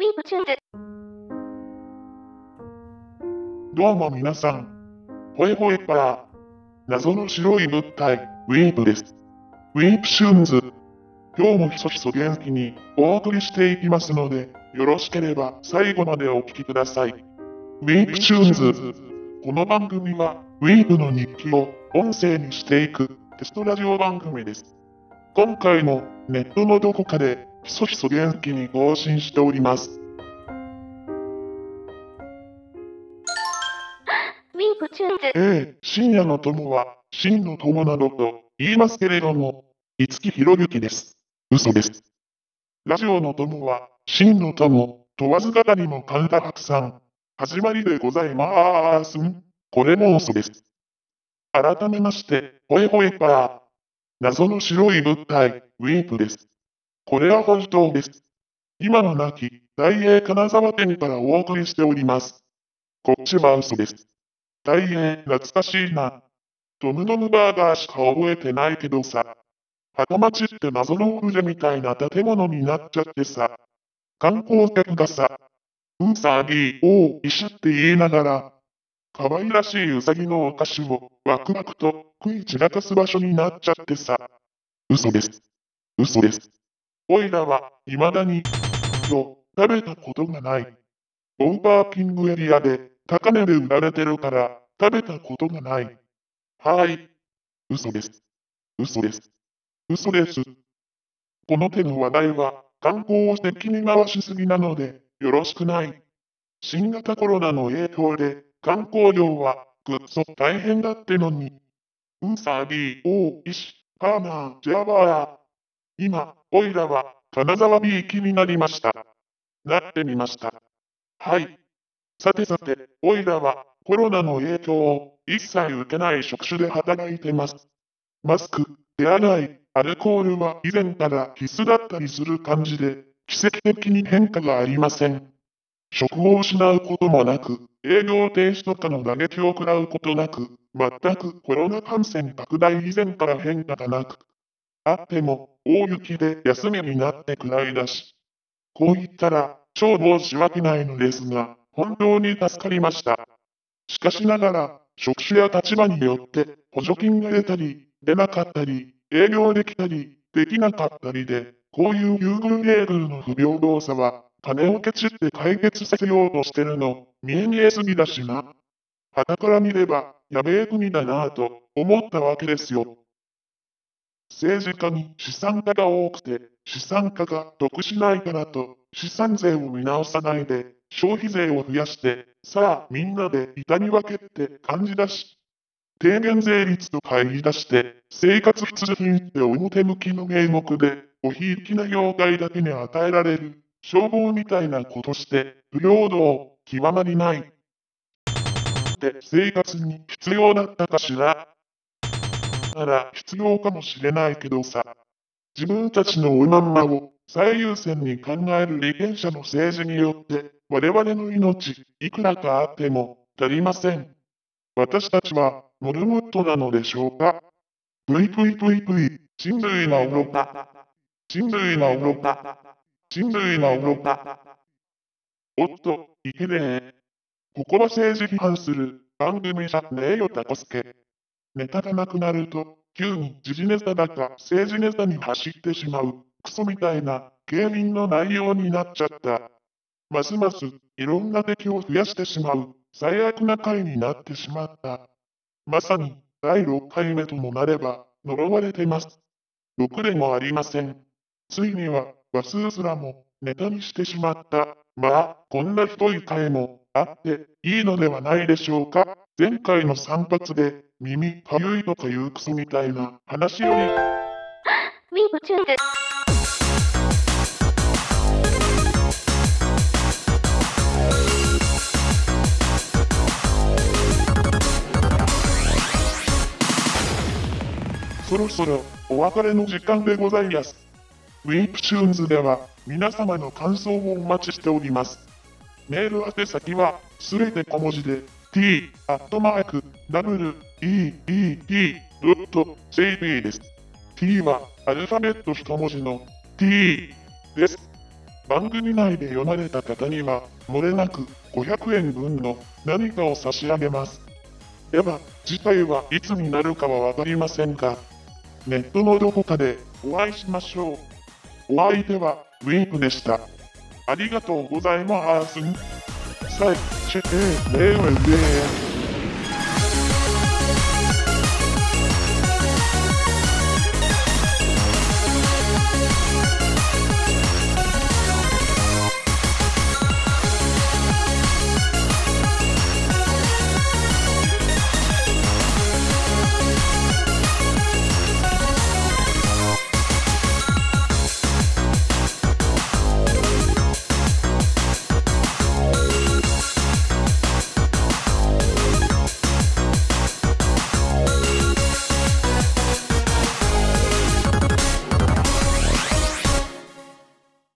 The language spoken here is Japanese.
ウィープチューンズ。どうも皆さん。ほえほえパー。謎の白い物体、ウィープです。ウィープチューンズ。今日もひそひそ元気にお送りしていきますので、よろしければ最後までお聞きください。ウィープチューンズ。この番組は、ウィープの日記を音声にしていくテストラジオ番組です。今回もネットのどこかでひそひそ元気に更新しております。ウィープチューンズ。ええ、深夜の友は、真の友などと言いますけれども、五木ひろゆきです。嘘です。ラジオの友は、真の友、問わず語りの神田伯さん、始まりでございまーす。んこれも嘘です。改めまして、ほえほえパー。謎の白い物体、ウィープです。これは本当です。今は亡き、大英金沢店からお送りしております。こっちは嘘です。大変懐かしいな。ドムドムバーガーしか覚えてないけどさ。箱町って謎のオブジェみたいな建物になっちゃってさ。観光客がさ、うさぎ、おう、石って言いながら、可愛らしいウサギのお菓子をワクワクと食い散らかす場所になっちゃってさ。嘘です。嘘です。おいらは、未だに、を食べたことがない。オーバーキングエリアで高値で売られてるから食べたことがない。はい。嘘です。嘘です。嘘です。この手の話題は観光を敵に回しすぎなのでよろしくない。新型コロナの影響で観光業はぐっそ大変だってのに。うんさぎ、おう、いし、パーマー、ジャバー。今、おいらは金沢 B 気になりました。なってみました。はい。さてさて、おいらはコロナの影響を一切受けない職種で働いてます。マスク、手洗い、アルコールは以前から必須だったりする感じで、奇跡的に変化がありません。職を失うこともなく、営業停止とかの打撃を食らうことなく、全くコロナ感染拡大以前から変化がなく、あっても大雪で休みになってくらいだし、こう言ったら超申し訳ないのですが、本当に助かりました。しかしながら、職種や立場によって補助金が出たり、出なかったり、営業できたり、できなかったりで、こういう優遇レーグルの不平等さは、金をケチって解決させようとしてるの、見え見えすぎだしな。傍から見れば、やべえ国だなぁと思ったわけですよ。政治家に資産家が多くて、資産家が得しないからと、資産税を見直さないで、消費税を増やして、さあみんなで痛み分けって感じだし、低減税率と会議出して、生活必需品って表向きの名目で、おひいきな業界だけに与えられる、消防みたいなことして、不平等、極まりない。って生活に必要だったかしらなら必要かもしれないけどさ。自分たちのうまんまを最優先に考える利権者の政治によって我々の命いくらかあっても足りません。私たちはモルモットなのでしょうか？ぷいぷいぷいぷい、人類は愚か。人類は愚か。人類は愚か。おっと、いけねえ。ここは政治批判する番組じゃねえよタコスケ。ネタがなくなると、急に時事ネタだか政治ネタに走ってしまう、クソみたいな芸人の内容になっちゃった。ますますいろんな敵を増やしてしまう最悪な回になってしまった。まさに第6回目ともなれば呪われてます。6でもありません。ついには話数すらもネタにしてしまった。まあ、こんなひどい回もあっていいのではないでしょうか。前回の散髪で耳かゆいとかいうクソみたいな話よりウィープチューンズ。そろそろお別れの時間でございます。ウィープチューンズでは皆様の感想をお待ちしております。メール宛先はすべて小文字で t アットマーク w e e t ドット jp です。t はアルファベット一文字の t です。番組内で読まれた方には、漏れなく500円分の何かを差し上げます。では、次回はいつになるかはわかりませんが、ネットのどこかでお会いしましょう。お相手はウィンクでした。ありがとうございます。さあ、チェック、レーウェイ